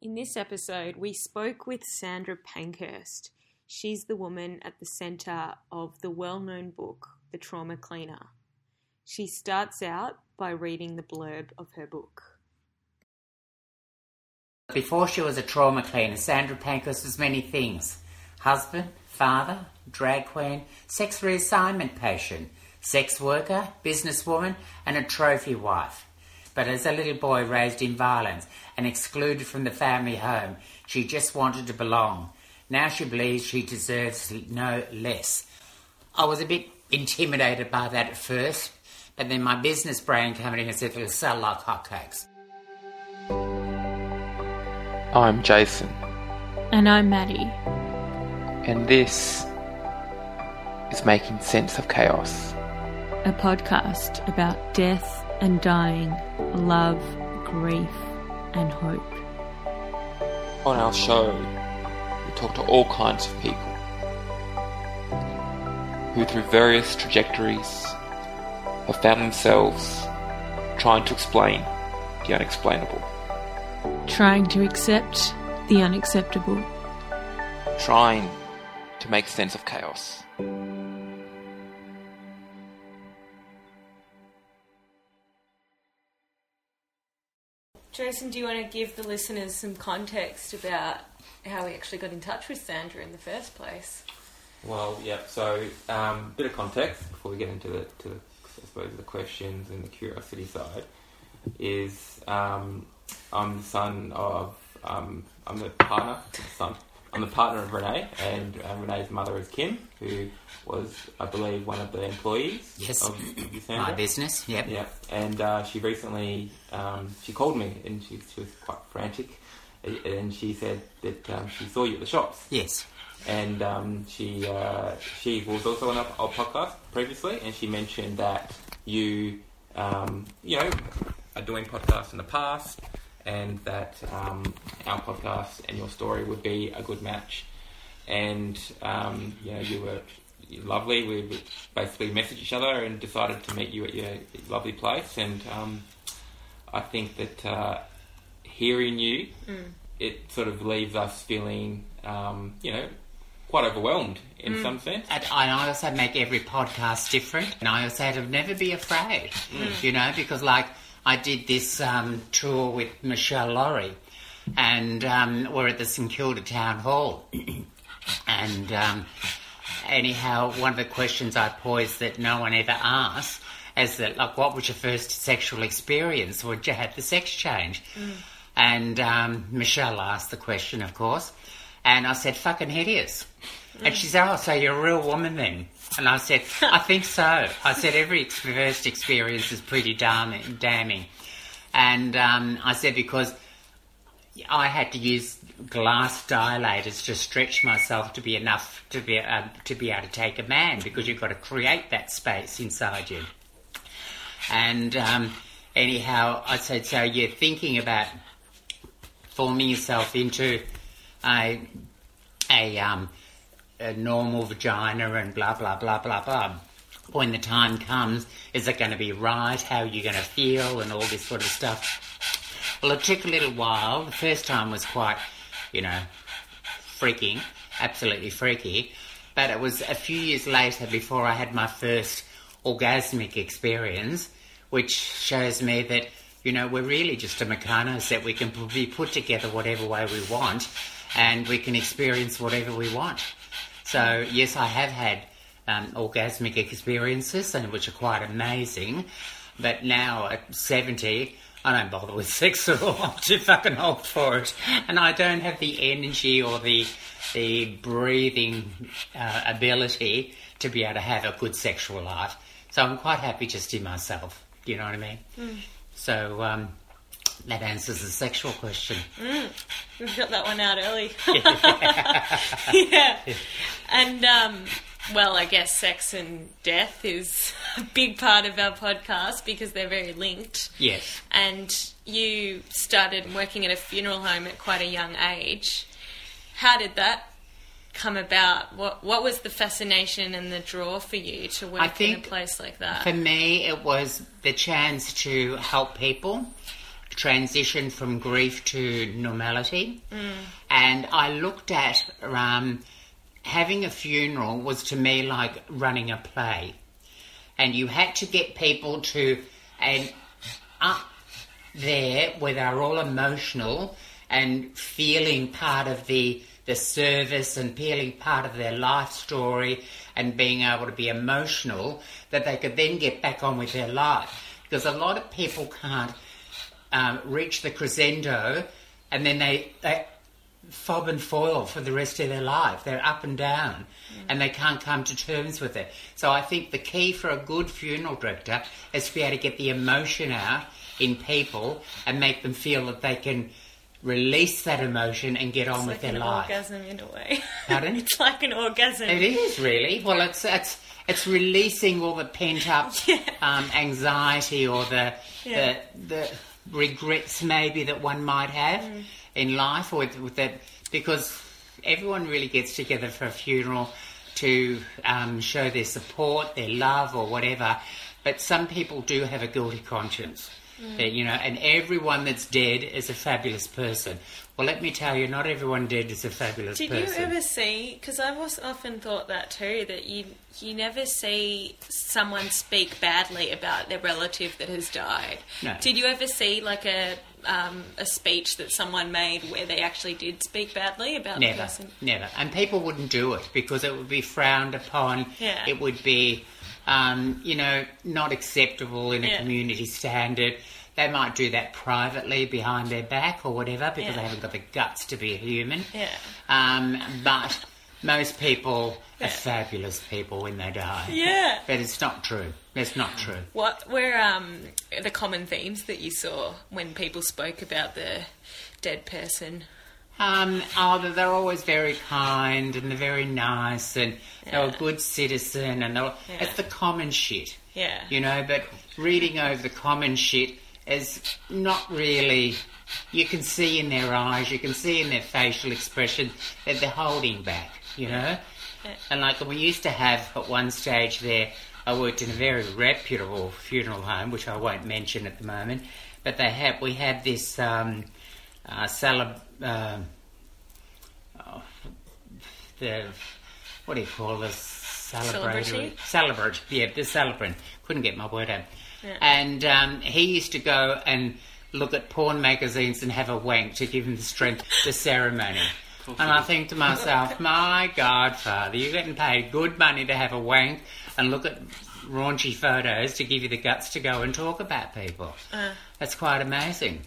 In this episode, we spoke with Sandra Pankhurst. She's the woman at the centre of the well known book, The Trauma Cleaner. She starts out by reading the blurb of her book. Before she was a trauma cleaner, Sandra Pankhurst was many things husband, father, drag queen, sex reassignment patient, sex worker, businesswoman, and a trophy wife. But as a little boy raised in violence and excluded from the family home, she just wanted to belong. Now she believes she deserves no less. I was a bit intimidated by that at first, but then my business brain came in and said it will sell like hotcakes. I'm Jason, And I'm Maddie. and this is Making Sense of Chaos. a podcast about death and dying, love, grief, and hope. On our show, we talk to all kinds of people who, through various trajectories, have found themselves trying to explain the unexplainable, Trying to accept the unacceptable. trying to make sense of chaos. Jason, do you want to give the listeners some context about how we actually got in touch with Sandra in the first place? Well, yeah. So, um, bit of context before we get into the, to I suppose, the questions and the curiosity side is um, I'm the son of um, I'm the partner, the son. I'm the partner of Renee, and uh, Renee's mother is Kim, who was, I believe, one of the employees Yes. of, My business, yep. Yeah, and uh, she recently um, she called me and she, she was quite frantic, and she said that um, she saw you at the shops Yes. and um, she uh, she was also on our, our podcast previously, and she mentioned that you um, you know are doing podcasts in the past, and that um, our podcast and your story would be a good match, and um, you know you were lovely. We basically messaged each other and decided to meet you at your lovely place, and um, I think that uh, hearing you it sort of leaves us feeling, um, you know, quite overwhelmed in some sense. And I also make every podcast different. And I also to never be afraid, you know, because like I did this um, tour with Michelle Laurie, and um, we're at the St Kilda Town Hall. and um, anyhow, one of the questions I posed that no one ever asks is that, like, what was your first sexual experience? Or did you have the sex change? And um, Michelle asked the question, of course. And I said, fucking hideous. And she said, oh, so you're a real woman then? And I said, I think so. I said, every first experience is pretty damning. damning. And um, I said, because I had to use glass dilators to stretch myself to be enough to be uh, to be able to take a man because you've got to create that space inside you. And um, anyhow, I said, so you're thinking about forming yourself into a a um, a normal vagina and blah blah blah blah blah. When the time comes, is it going to be right? How are you going to feel and all this sort of stuff? Well, it took a little while. The first time was quite, you know, freaking, absolutely freaky. But it was a few years later before I had my first orgasmic experience, which shows me that, you know, we're really just a mechanos that we can be put together whatever way we want and we can experience whatever we want. So, yes, I have had um, orgasmic experiences, and which are quite amazing. But now at 70, I don't bother with sex at all. I'm too fucking old for it. And I don't have the energy or the, the breathing uh, ability to be able to have a good sexual life. So I'm quite happy just in myself. Do you know what I mean? So um, that answers the sexual question. We got that one out early. yeah. And, um, well, I guess sex and death is a big part of our podcast because they're very linked. Yes. And you started working at a funeral home at quite a young age. How did that come about? What What was the fascination and the draw for you to work in a place like that? For me, it was the chance to help people transition from grief to normality. And I looked at um, having a funeral was to me like running a play. And you had to get people to, and up there where they're all emotional and feeling part of the the service and feeling part of their life story and being able to be emotional that they could then get back on with their life because a lot of people can't um, reach the crescendo and then they, they fob and foil for the rest of their life they're up and down and they can't come to terms with it so i think the key for a good funeral director is to be able to get the emotion out in people and make them feel that they can release that emotion and get on It's with like their an life. orgasm in a way. Pardon? it's like an orgasm. It is really. Well, it's it's it's releasing all the pent up Yeah. um, anxiety or the, Yeah. the the regrets maybe that one might have Mm. in life, or with, with that because everyone really gets together for a funeral to um, show their support, their love, or whatever. But some people do have a guilty conscience. Mm. That, you know, and everyone that's dead is a fabulous person. Well, let me tell you, not everyone dead is a fabulous Did person. you ever see? Because I've often thought that too. That you you never see someone speak badly about their relative that has died. No. Did you ever see like a um, a speech that someone made where they actually did speak badly about the Never, person? never. And people wouldn't do it because it would be frowned upon. Yeah. It would be, um, you know, not acceptable in a Yeah. community standard. They might do that privately behind their back or whatever because they haven't got the guts to be a human. Yeah. Um, but most people Yeah. are fabulous people when they die. Yeah. But it's not true. It's not true. What were um, the common themes that you saw when people spoke about the dead person? Um, oh, they're- they're always very kind and they're very nice and they're a good citizen and they're, Yeah. it's the common shit. Yeah. You know, but reading over the common shit is not really. You can see in their eyes, you can see in their facial expression that they're holding back, you know? And like we used to have at one stage there, I worked in a very reputable funeral home, which I won't mention at the moment, but they had, we had this um, uh, celeb, um oh, the, what do you call this? Celebratory. Celebrate, yeah, the celebrant. Couldn't get my word out. Yeah. And um, he used to go and look at porn magazines and have a wank to give him the strength, the ceremony. And I think to myself, my God, Father, you're getting paid good money to have a wank and look at raunchy photos to give you the guts to go and talk about people. Uh. That's quite amazing.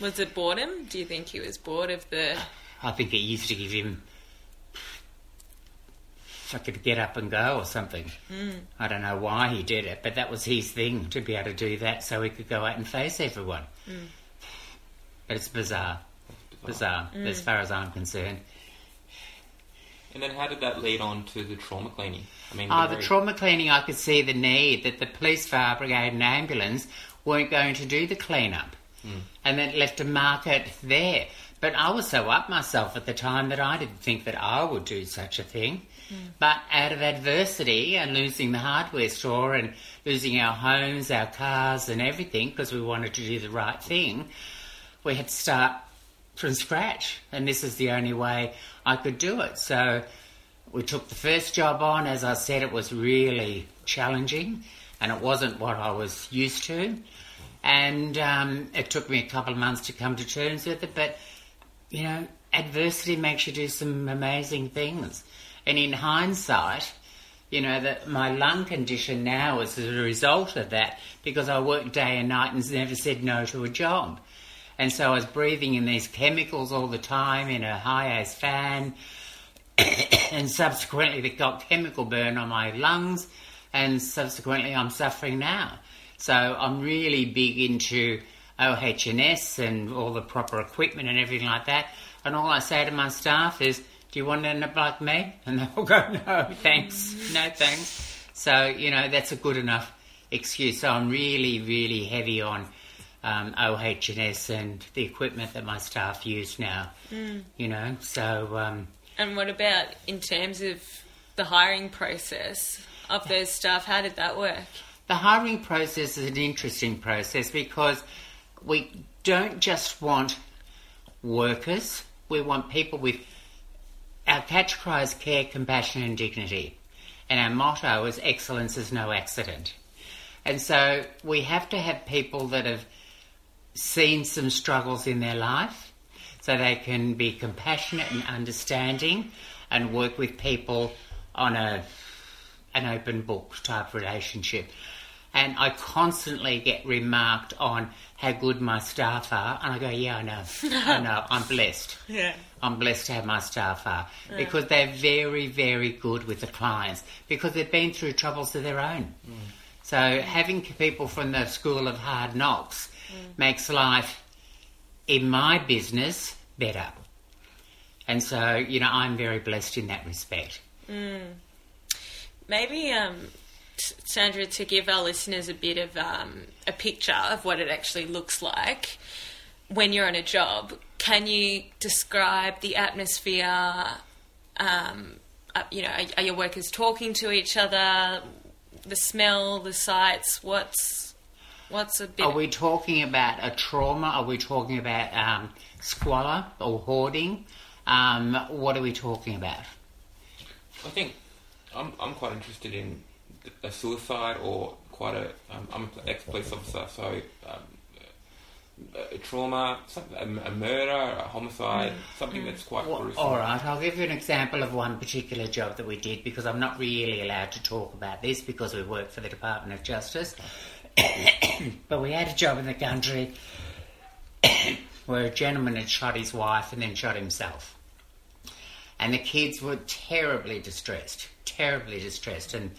Was it boredom? Do you think he was bored of the? I think it used to give him. If I could get up and go or something. Hmm. I don't know why he did it, but that was his thing to be able to do that so he could go out and face everyone. Hmm. But it's bizarre. Bizarre, hmm. as far as I'm concerned. And then how did that lead on to the trauma cleaning? I mean, Oh, the the very- trauma cleaning, I could see the need that the police, fire brigade, and ambulance weren't going to do the clean-up. And that left a market there. But I was so up myself at the time that I didn't think that I would do such a thing. But out of adversity and losing the hardware store and losing our homes, our cars, and everything because we wanted to do the right thing, we had to start from scratch. And this is the only way I could do it. So we took the first job on. As I said, it was really challenging and it wasn't what I was used to. And um, it took me a couple of months to come to terms with it. But, you know, adversity makes you do some amazing things. And in hindsight, you know, that my lung condition now is a result of that because I worked day and night and never said no to a job. And so I was breathing in these chemicals all the time in a high ass fan, and subsequently they got chemical burn on my lungs, and subsequently I'm suffering now. So I'm really big into OHS and all the proper equipment and everything like that. And all I say to my staff is, "Do you want to end up like me?" And they'll go, "No, thanks, no thanks." So you know that's a good enough excuse. So I'm really, really heavy on um, OHS and the equipment that my staff use now. You know, so. Um, And what about in terms of the hiring process of those staff? How did that work? The hiring process is an interesting process because we don't just want workers, we want people with. Our catch cry is care, compassion, and dignity. And our motto is excellence is no accident. And so we have to have people that have seen some struggles in their life so they can be compassionate and understanding and work with people on a an open book type relationship. And I constantly get remarked on how good my staff are, and I go, "Yeah, I know, I know, I'm blessed. Yeah. I'm blessed to have my staff are because they're very, very good with the clients because they've been through troubles of their own. So having people from the school of hard knocks makes life in my business better. And so, you know, I'm very blessed in that respect. Maybe, um, Sandra, to give our listeners a bit of um, a picture of what it actually looks like when you're on a job, can you describe the atmosphere? Um, uh, you know, are, are your workers talking to each other? The smell, the sights. What's what's a bit? Are we talking about a trauma? Are we talking about um, squalor or hoarding? Um, what are we talking about? I think I'm, I'm quite interested in a suicide or quite a. Um, I'm an ex police officer, so um, a, a trauma, a, a murder, a homicide, something that's quite Well, gruesome. all right, I'll give you an example of one particular job that we did because I'm not really allowed to talk about this because we work for the Department of Justice. but we had a job in the country where a gentleman had shot his wife and then shot himself. And the kids were terribly distressed, terribly distressed, and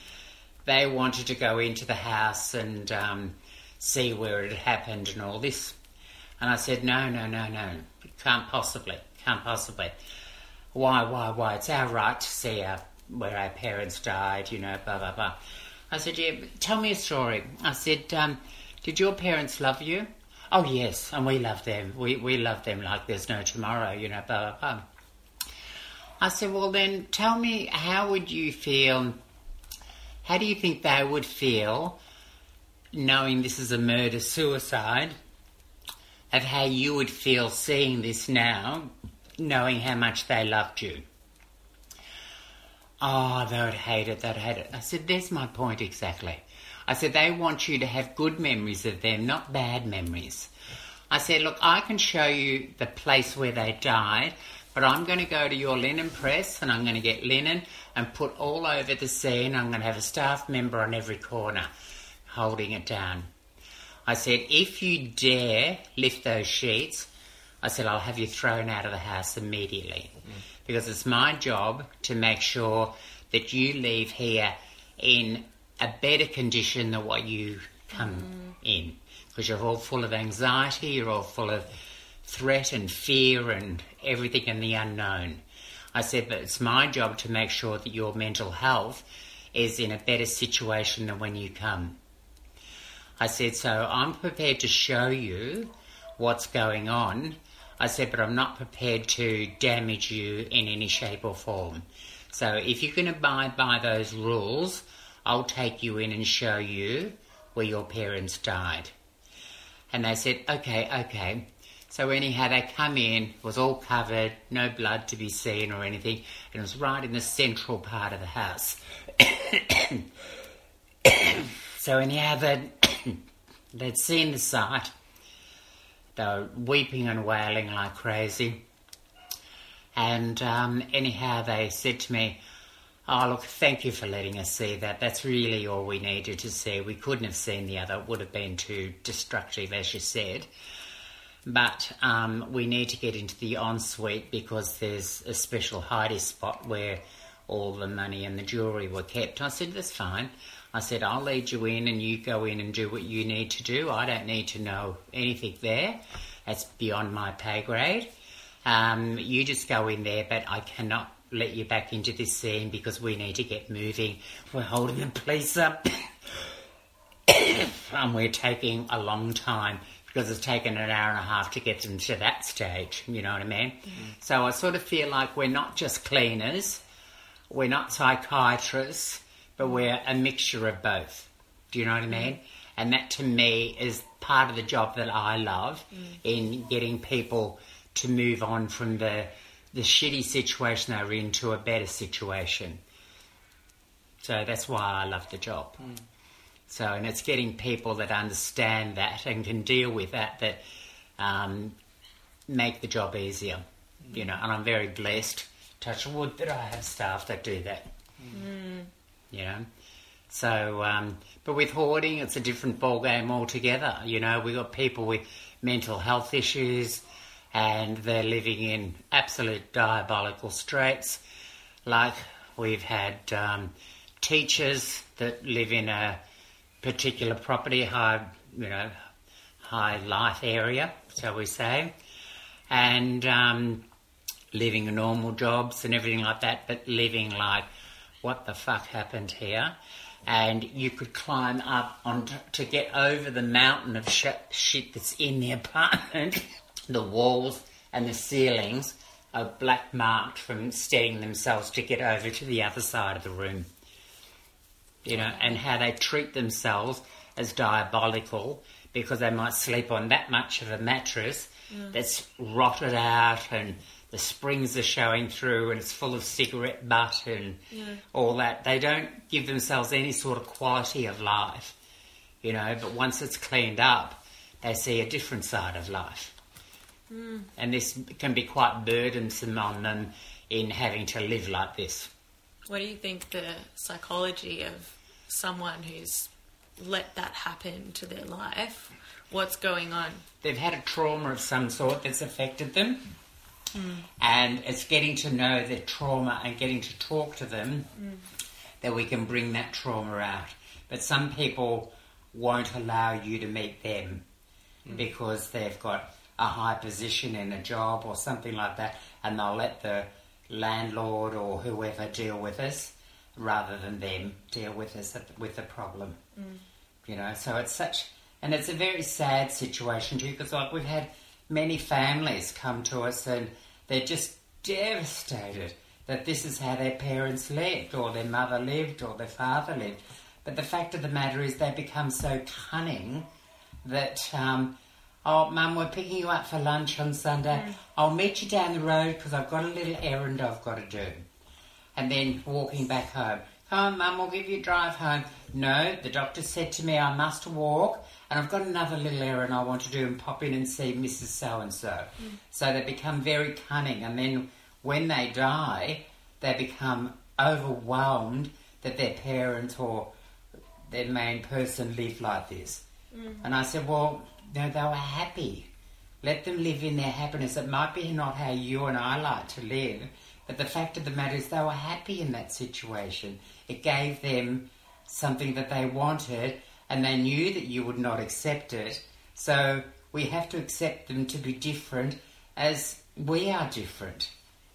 they wanted to go into the house and um, see where it had happened and all this. And I said, no, no, no, no, can't possibly, can't possibly. Why, why, why? It's our right to see our, where our parents died, you know, blah, blah, blah. I said, yeah, tell me a story. I said, um, did your parents love you? Oh, yes, and we love them. We, we love them like there's no tomorrow, you know, blah, blah, blah. I said, well, then tell me, how would you feel? How do you think they would feel knowing this is a murder suicide? Of how you would feel seeing this now, knowing how much they loved you? Ah, oh, they would hate it, they'd hate it. I said, there's my point exactly. I said, they want you to have good memories of them, not bad memories. I said, look, I can show you the place where they died, but I'm going to go to your linen press and I'm going to get linen and put all over the scene. I'm going to have a staff member on every corner holding it down. I said, if you dare lift those sheets, I said, I'll have you thrown out of the house immediately. Mm. Because it's my job to make sure that you leave here in a better condition than what you come mm. in. Because you're all full of anxiety, you're all full of threat and fear and everything in the unknown. I said, but it's my job to make sure that your mental health is in a better situation than when you come. I said, so I'm prepared to show you what's going on. I said, but I'm not prepared to damage you in any shape or form. So if you can abide by those rules, I'll take you in and show you where your parents died. And they said, okay, okay. So anyhow, they come in, was all covered, no blood to be seen or anything, and it was right in the central part of the house. so anyhow, they'd, they'd seen the site. They were weeping and wailing like crazy. And um, anyhow, they said to me, Oh, look, thank you for letting us see that. That's really all we needed to see. We couldn't have seen the other, it would have been too destructive, as you said. But um, we need to get into the ensuite because there's a special hidey spot where all the money and the jewellery were kept. I said, That's fine. I said, I'll lead you in and you go in and do what you need to do. I don't need to know anything there. That's beyond my pay grade. Um, you just go in there, but I cannot let you back into this scene because we need to get moving. We're holding the police up. and we're taking a long time because it's taken an hour and a half to get them to that stage, you know what I mean? So I sort of feel like we're not just cleaners, we're not psychiatrists, but we're a mixture of both. Do you know what I mean? Mm. And that to me is part of the job that I love mm. in getting people to move on from the the shitty situation they're in to a better situation. So that's why I love the job. Mm. So, and it's getting people that understand that and can deal with that that um, make the job easier. You know, and I'm very blessed, touch wood, that I have staff that do that. Know, so um, but with hoarding, it's a different ball game altogether. You know, we've got people with mental health issues, and they're living in absolute diabolical straits. Like we've had um, teachers that live in a particular property, high, you know, high life area, shall we say, and um, living normal jobs and everything like that, but living like, what the fuck happened here? And you could climb up on t- to get over the mountain of sh- shit that's in the apartment. the walls and the ceilings are black marked from steadying themselves to get over to the other side of the room you know, and how they treat themselves as diabolical because they might sleep on that much of a mattress mm. that's rotted out and the springs are showing through and it's full of cigarette butt and all that. They don't give themselves any sort of quality of life, you know, but once it's cleaned up, they see a different side of life. Hmm. And this can be quite burdensome on them in having to live like this. What do you think the psychology of someone who's let that happen to their life? What's going on? they've had a trauma of some sort that's affected them, and it's getting to know their trauma and getting to talk to them mm. that we can bring that trauma out. But some people won't allow you to meet them mm. because they've got a high position in a job or something like that, and they'll let the landlord or whoever deal with us rather than them deal with us with the problem. Mm. You know, so it's such, and it's a very sad situation too, because like we've had many families come to us and they're just devastated that this is how their parents lived, or their mother lived, or their father lived. But the fact of the matter is, they become so cunning that, um, oh, Mum, we're picking you up for lunch on Sunday. I'll meet you down the road because I've got a little errand I've got to do and then walking back home. Come on, Mum, we'll give you a drive home. No, the doctor said to me I must walk, and I've got another little errand I want to do and pop in and see Mrs. So and so. Mm. So they become very cunning, and then when they die, they become overwhelmed that their parents or their main person lived like this. Mm-hmm. And I said, well, no, they were happy. Let them live in their happiness. It might be not how you and I like to live, but the fact of the matter is they were happy in that situation. It gave them something that they wanted, and they knew that you would not accept it. So we have to accept them to be different as we are different.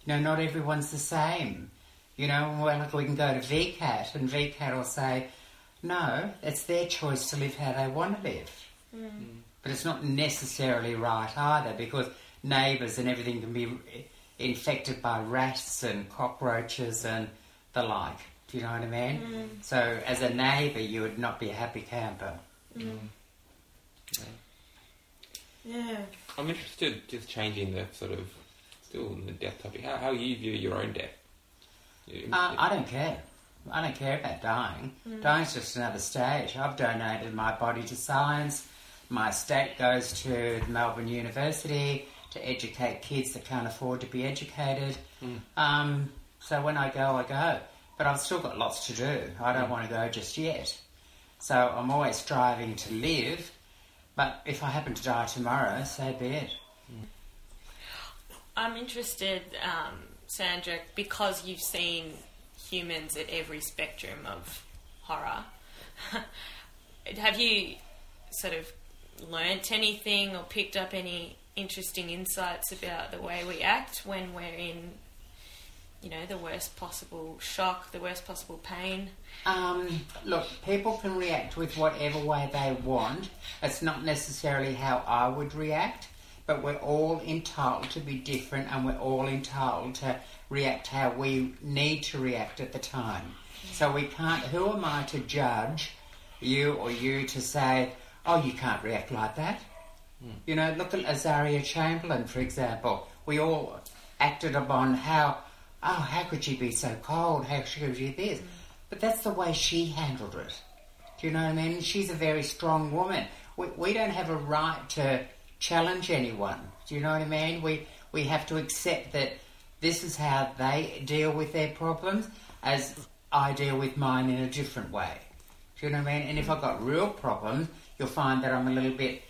You know, not everyone's the same. You know, well, like we can go to VCAT, and VCAT will say, no, it's their choice to live how they want to live. Mm. Mm. But it's not necessarily right either because neighbours and everything can be infected by rats and cockroaches and the like. Do you know what I mean? Mm. So, as a neighbour, you would not be a happy camper. Mm. Mm. Yeah. I'm interested, just changing the sort of still in the death topic. How, how you view your own death? You- Uh, I don't care. I don't care about dying. Dying's just another stage. I've donated my body to science. My estate goes to Melbourne University to educate kids that can't afford to be educated. Um, so when I go, I go. But I've still got lots to do. I don't want to go just yet. So I'm always striving to live. But if I happen to die tomorrow, so be it. I'm interested, um, Sandra, because you've seen humans at every spectrum of horror. Have you sort of learnt anything or picked up any interesting insights about the way we act when we're in, you know, the worst possible shock, the worst possible pain? Um, look, people can react with whatever way they want. It's not necessarily how I would react, but we're all entitled to be different and we're all entitled to react how we need to react at the time. So we can't, who am I to judge, you or you to say, oh, you can't react like that. You know, look at Azaria Chamberlain, for example. We all acted upon how, oh, how could she be so cold? How could she do this? But that's the way she handled it. Do you know what I mean? She's a very strong woman. We, we don't have a right to challenge anyone. Do you know what I mean? We, we have to accept that this is how they deal with their problems as I deal with mine in a different way. Do you know what I mean? And if I've got real problems, you'll find that I'm a little bit,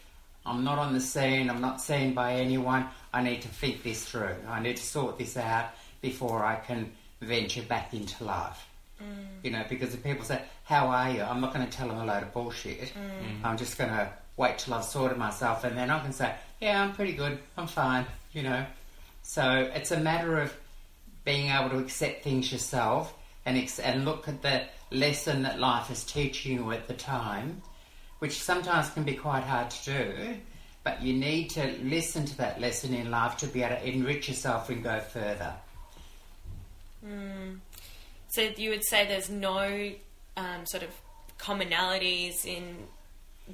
I'm not on the scene, I'm not seen by anyone. I need to think this through. I need to sort this out before I can venture back into life. Mm. You know, because if people say, How are you? I'm not going to tell them a load of bullshit. Mm. Mm. I'm just going to wait till I've sorted myself and then I can say, Yeah, I'm pretty good. I'm fine. You know. So it's a matter of being able to accept things yourself and, ex- and look at the lesson that life is teaching you at the time, which sometimes can be quite hard to do. But you need to listen to that lesson in life to be able to enrich yourself and go further. Mm. So you would say there's no um, sort of commonalities in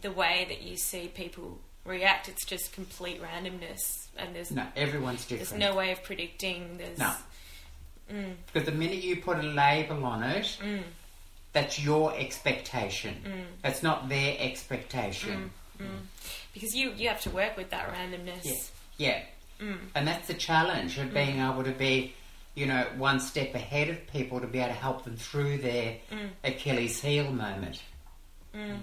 the way that you see people react. It's just complete randomness, and there's No, everyone's there's no way of predicting. There's No. Mm. Because the minute you put a label on it, mm. that's your expectation. That's not their expectation. because you you have to work with that randomness. Yeah. Yeah. And that's the challenge of being able to be, you know, one step ahead of people to be able to help them through their mm. Achilles heel moment. Mm.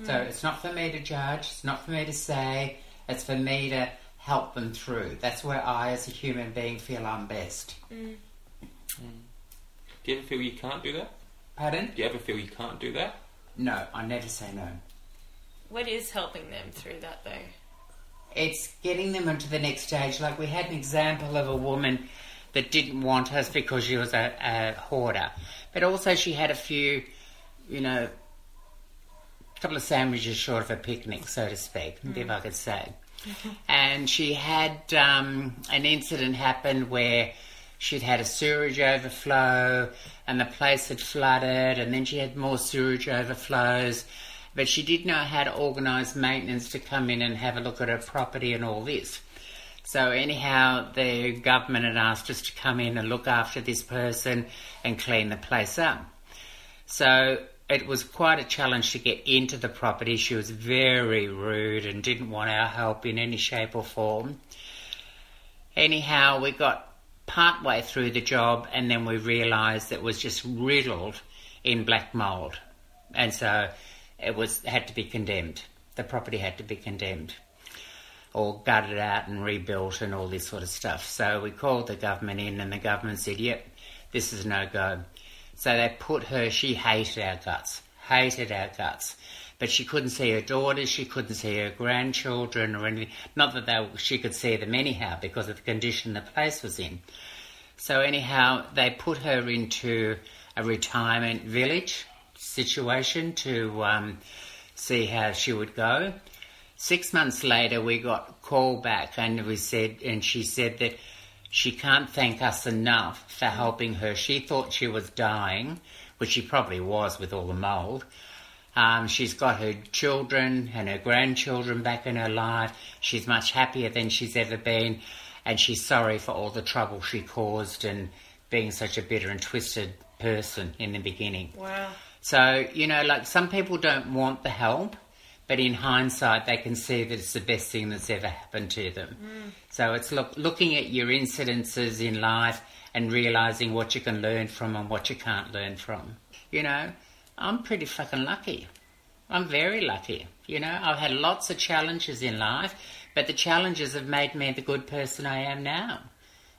Mm. So it's not for me to judge, it's not for me to say, it's for me to help them through. That's where I, as a human being, feel I'm best. Do you ever feel you can't do that? Pardon? Do you ever feel you can't do that? No, I never say no. What is helping them through that though? it's getting them into the next stage. Like we had an example of a woman that didn't want us because she was a, a hoarder, but also she had a few, you know, a couple of sandwiches short of a picnic, so to speak, if I could say. And she had um, an incident happen where she'd had a sewage overflow and the place had flooded, and then she had more sewage overflows. But she did know how to organise maintenance to come in and have a look at her property and all this. So, anyhow, the government had asked us to come in and look after this person and clean the place up. So, it was quite a challenge to get into the property. She was very rude and didn't want our help in any shape or form. Anyhow, we got part way through the job and then we realised it was just riddled in black mould. And so it was had to be condemned. The property had to be condemned or gutted out and rebuilt and all this sort of stuff. So we called the government in and the government said, yep, this is no go. So they put her, she hated our guts, hated our guts. But she couldn't see her daughters, she couldn't see her grandchildren or anything. Not that they, she could see them anyhow because of the condition the place was in. So anyhow, they put her into a retirement village situation to um, see how she would go. Six months later, we got a call back, and we said, and she said that she can't thank us enough for helping her. She thought she was dying, which she probably was with all the mould. Um, she's got her children and her grandchildren back in her life. She's much happier than she's ever been, and she's sorry for all the trouble she caused and being such a bitter and twisted person in the beginning. Wow. So, you know, like some people don't want the help, but in hindsight, they can see that it's the best thing that's ever happened to them. Mm. So it's look, looking at your incidences in life and realizing what you can learn from and what you can't learn from. You know, I'm pretty fucking lucky. I'm very lucky. You know, I've had lots of challenges in life, but the challenges have made me the good person I am now.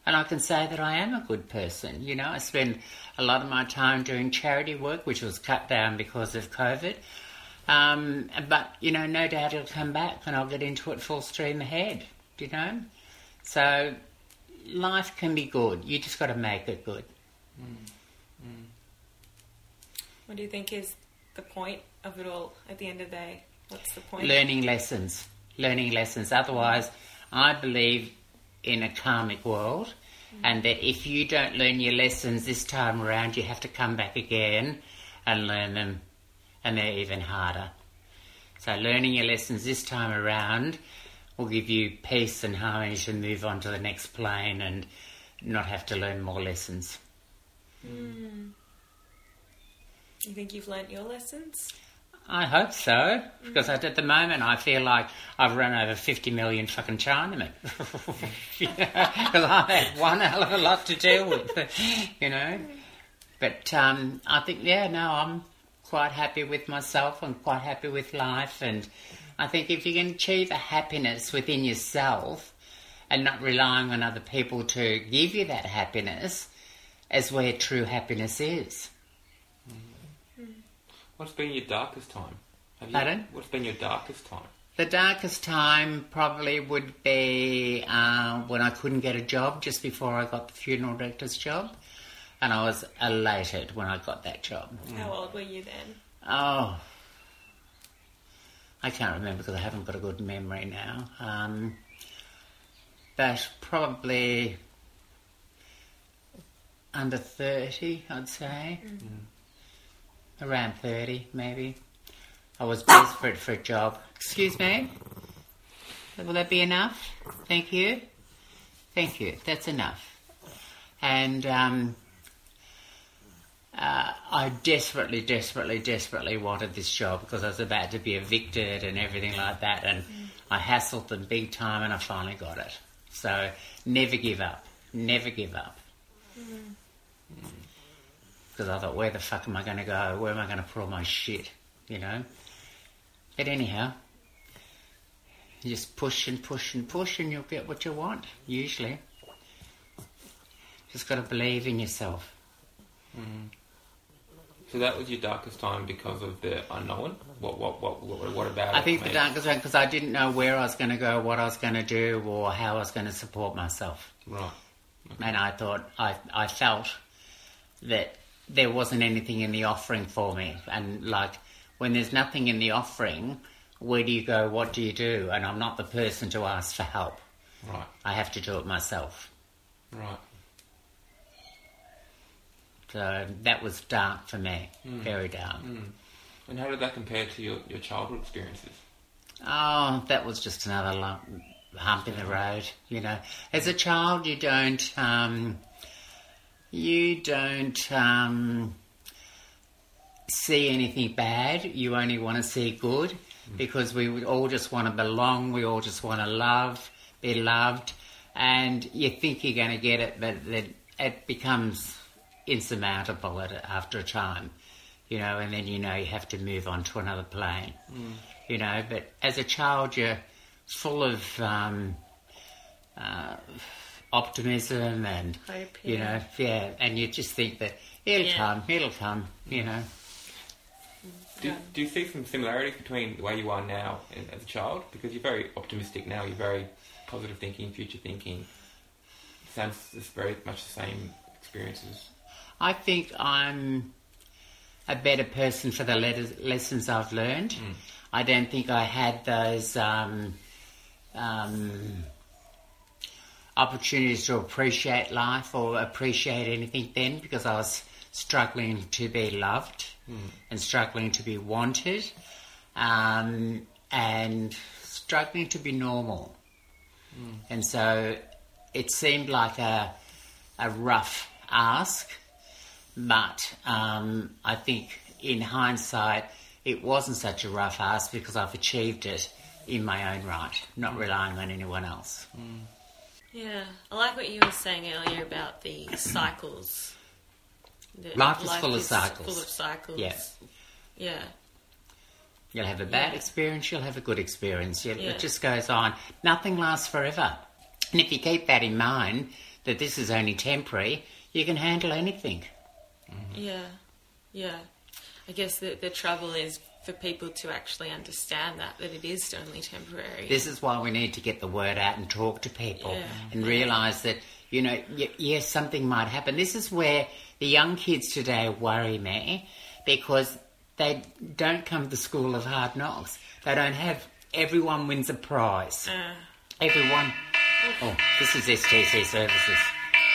And I can say that I am a good person. You know, I spend a lot of my time doing charity work, which was cut down because of COVID. Um, but, you know, no doubt it'll come back and I'll get into it full stream ahead, you know? So life can be good. You just got to make it good. Mm, mm. What do you think is the point of it all at the end of the day? What's the point? Learning lessons. Learning lessons. Otherwise, I believe in a karmic world mm. and that if you don't learn your lessons this time around, you have to come back again and learn them and they're even harder. So learning your lessons this time around will give you peace and harmony to move on to the next plane and not have to learn more lessons. You think you've learnt your lessons? I hope so, because at the moment I feel like I've run over 50 million fucking Chinamen. Because I had one hell of a lot to deal with, you know. But um, I think, yeah, no, I'm quite happy with myself. I'm quite happy with life. And I think if you can achieve a happiness within yourself and not relying on other people to give you that happiness, is where true happiness is. What's been your darkest time? Have you, Pardon? What's been your darkest time? The darkest time probably would be uh, when I couldn't get a job just before I got the funeral director's job. And I was elated when I got that job. How old were you then? Oh, I can't remember because I haven't got a good memory now. Um, but probably under 30, I'd say. Around 30, maybe. I was desperate for a job. Excuse me? Will that be enough? Thank you. Thank you. That's enough. And um, uh, I desperately, desperately, desperately wanted this job because I was about to be evicted and everything like that. And I hassled them big time and I finally got it. So never give up. Never give up. Because I thought, where the fuck am I going to go? Where am I going to put all my shit? You know? But anyhow, you just push and push and push and you'll get what you want, usually. Just got to believe in yourself. So that was your darkest time because of the unknown. What what what what, what about it? I think the made- darkest one because I didn't know where I was going to go, what I was going to do, or how I was going to support myself. Right. And I thought, I, I felt that there wasn't anything in the offering for me. And like, when there's nothing in the offering, where do you go? What do you do? And I'm not the person to ask for help. Right. I have to do it myself. Right. So that was dark for me, very dark. And how did that compare to your, your childhood experiences? Oh, that was just another lump, hump in the road. You know, as a child, you don't, um, you don't um, see anything bad. You only want to see good because we would all just want to belong. We all just want to love, be loved, and you think you're going to get it, but it becomes insurmountable at, after a time. You know, and then you know you have to move on to another plane you know. But as a child, you're full of um, uh, optimism and Hope, you know, yeah, and you just think that it'll Yeah. come, it'll come, you know. Do, do you see some similarities between the way you are now and as a child? Because you're very optimistic now. You're very positive thinking, future thinking. It Sounds just very much the same experiences. I think I'm a better person for the letters, lessons I've learned. I don't think I had those um, um, opportunities to appreciate life or appreciate anything then because I was struggling to be loved and struggling to be wanted um, and struggling to be normal. And so it seemed like a, a rough ask, but um, I think in hindsight, it wasn't such a rough ask because I've achieved it in my own right, not relying on anyone else. Yeah, I like what you were saying earlier about the cycles. That Life is full of cycles. Full of cycles. Yeah. Yeah. You'll have a bad Yeah. experience, you'll have a good experience. Yeah. It just goes on. Nothing lasts forever. And if you keep that in mind, that this is only temporary, you can handle anything. Yeah. Yeah. I guess the the trouble is for people to actually understand that that it is only temporary. This is why we need to get the word out and talk to people Yeah. and realise that, you know, y- yes, something might happen. This is where the young kids today worry me because they don't come to the school of hard knocks. They don't have everyone wins a prize. Uh, Everyone. Oh, this is STC Services.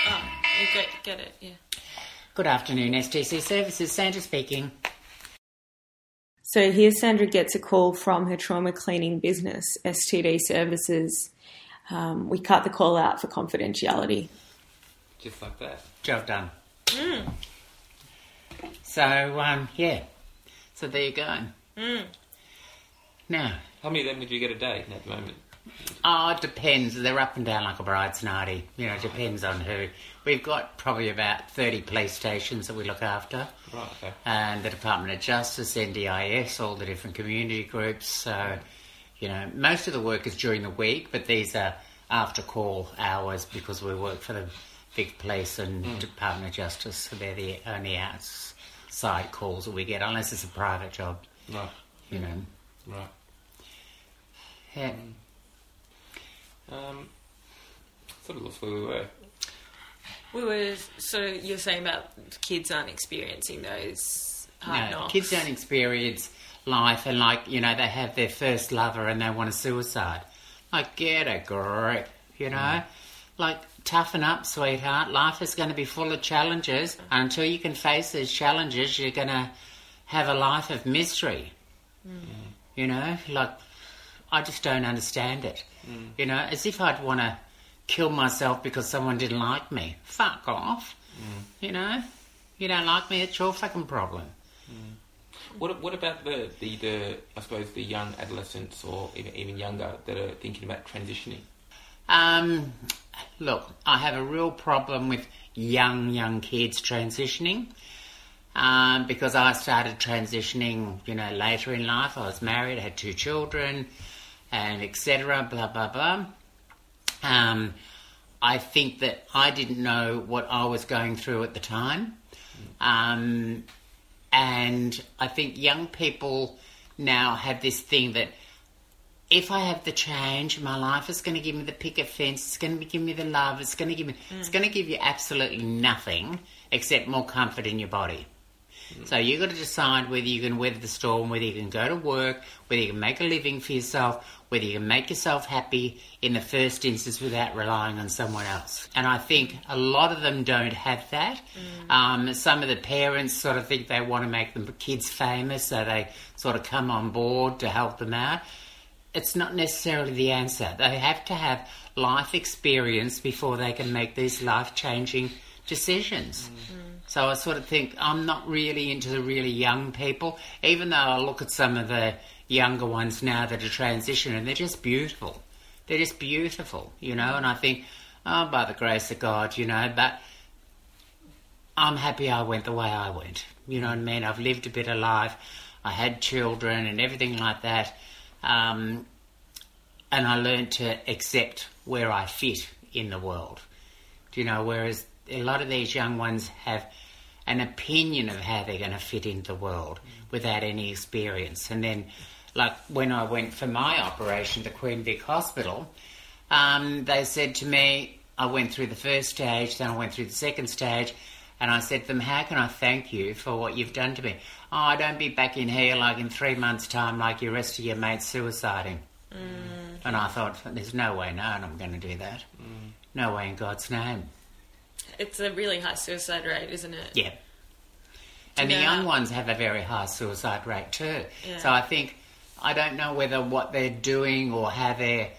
oh, you get get it. Yeah. Good afternoon, STC Services. Sandra speaking. So here Sandra gets a call from her trauma cleaning business, STC Services. Um, we cut the call out for confidentiality. Just like that. Job done. So, um, yeah. So there you go. Now, How many of them did you get a day at the moment? Oh, it depends. They're up and down like a bride's nighty. You know, it depends on who. We've got probably about 30 police stations that we look after. Right, okay. and the Department of Justice, NDIS, all the different community groups. So, you know, most of the work is during the week, but these are after call hours because we work for the Vic Police and hmm. Department of Justice, so they're the only outside calls that we get, unless it's a private job, Right, you know. right. Yeah. Hmm. Um, sort of lost where we were. We were so you're saying about kids aren't experiencing those hard No, knocks. kids don't experience life and like you know they have their first lover and they want a suicide. Like get a grip, you know. Like toughen up, sweetheart. Life is going to be full of challenges. And until you can face these challenges, you're going to have a life of misery. You know, like I just don't understand it. You know, as if I'd want to kill myself because someone didn't like me. Fuck off. You know, you don't like me, it's your fucking problem. What What about the, the, the I suppose the young adolescents or even even younger that are thinking about transitioning? Um, look, I have a real problem with young, young kids transitioning. Um, because I started transitioning, you know, later in life. I was married, had two children, and etc. Blah blah blah. Um, I think that I didn't know what I was going through at the time. Um, and I think young people now have this thing that if I have the change, my life is going to give me the picket fence, it's going to give me the love, it's going to give me, it's going to give you absolutely nothing except more comfort in your body. So you've got to decide whether you can weather the storm, whether you can go to work, whether you can make a living for yourself, whether you can make yourself happy in the first instance without relying on someone else. And I think a lot of them don't have that. Um, some of the parents sort of think they want to make the kids famous, so they sort of come on board to help them out. It's not necessarily the answer. They have to have life experience before they can make these life changing decisions. So I sort of think I'm not really into the really young people, even though I look at some of the younger ones now that are transitioning, they're just beautiful. They're just beautiful, you know, and I think, oh, by the grace of God, you know, but I'm happy I went the way I went. You know what I mean? I've lived a bit of life. I had children and everything like that. Um, and I learned to accept where I fit in the world. Do you know? Whereas a lot of these young ones have an opinion of how they're going to fit into the world without any experience. And then, like when I went for my operation to Queen Vic Hospital, um, they said to me, I went through the first stage, then I went through the second stage, and I said to them, How can I thank you for what you've done to me? Oh, don't be back in here like in three months' time, like your rest of your mates suiciding. And I thought, There's no way, no, I'm going to do that. No way in God's name. It's a really high suicide rate, isn't it? Yeah. And the young ones have a very high suicide rate too. Yeah. So I think, I don't know whether what they're doing or how they're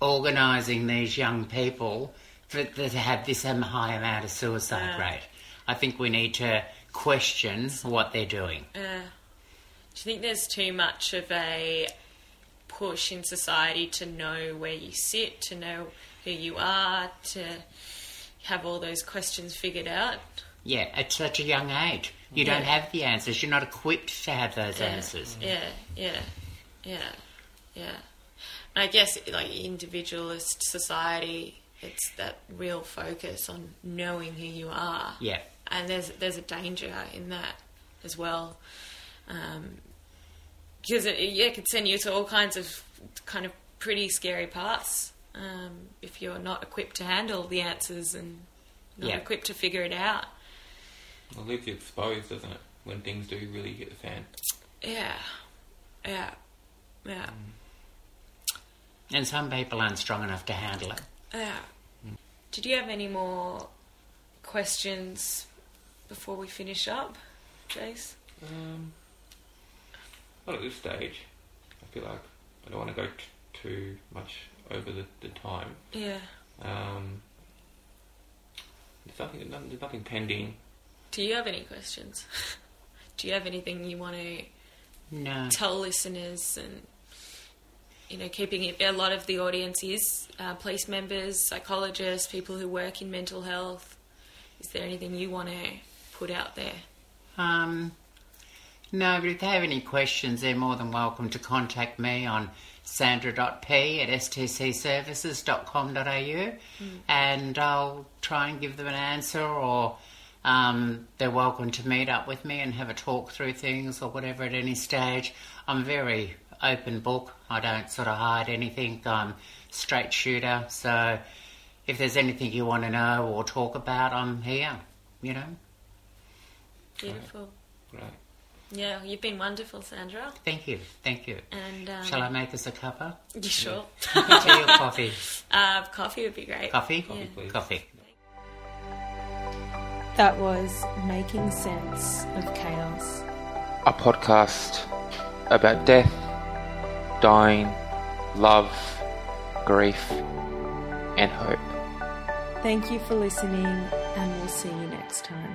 organising these young people for, to have this um, high amount of suicide Yeah. rate. I think we need to question what they're doing. Uh, do you think there's too much of a push in society to know where you sit, to know who you are, to have all those questions figured out? Yeah, at such a young age. You don't have the answers. You're not equipped to have those Yeah. answers. Yeah, yeah, yeah, yeah. And I guess like individualist society, it's that real focus on knowing who you are. Yeah. and there's there's a danger in that as well, um, because it yeah it could send you to all kinds of kind of pretty scary paths um, if you're not equipped to handle the answers and not Yeah. equipped to figure it out. It leaves you exposed, doesn't it? When things do really hit the fan. Yeah, yeah, yeah, And some people aren't strong enough to handle it. yeah. Did you have any more questions before we finish up, Jace? Um, not at this stage. I feel like I don't want to go t- too much over the, the time. Yeah. Um, there's nothing, no- there's nothing pending. Do you have any questions? Do you have anything you want to No. tell listeners and you know keeping it a lot of the audience is uh, police members psychologists people who work in mental health is there anything you want to put out there Um, no, but if they have any questions, they're more than welcome to contact me on sandra.p at stcservices.com.au and I'll try and give them an answer or um, they're welcome to meet up with me and have a talk through things or whatever at any stage. I'm a very open book. I don't sort of hide anything. I'm straight shooter. So if there's anything you want to know or talk about, I'm here, you know. beautiful Right. Yeah you've been wonderful sandra Thank you, thank you. and um, Shall I make us a cuppa? you sure Tea or coffee? uh, coffee would be great Coffee? Yeah. please. Coffee. That was Making Sense of Chaos. A podcast about death, dying, love, grief, and hope. Thank you for listening, and we'll see you next time.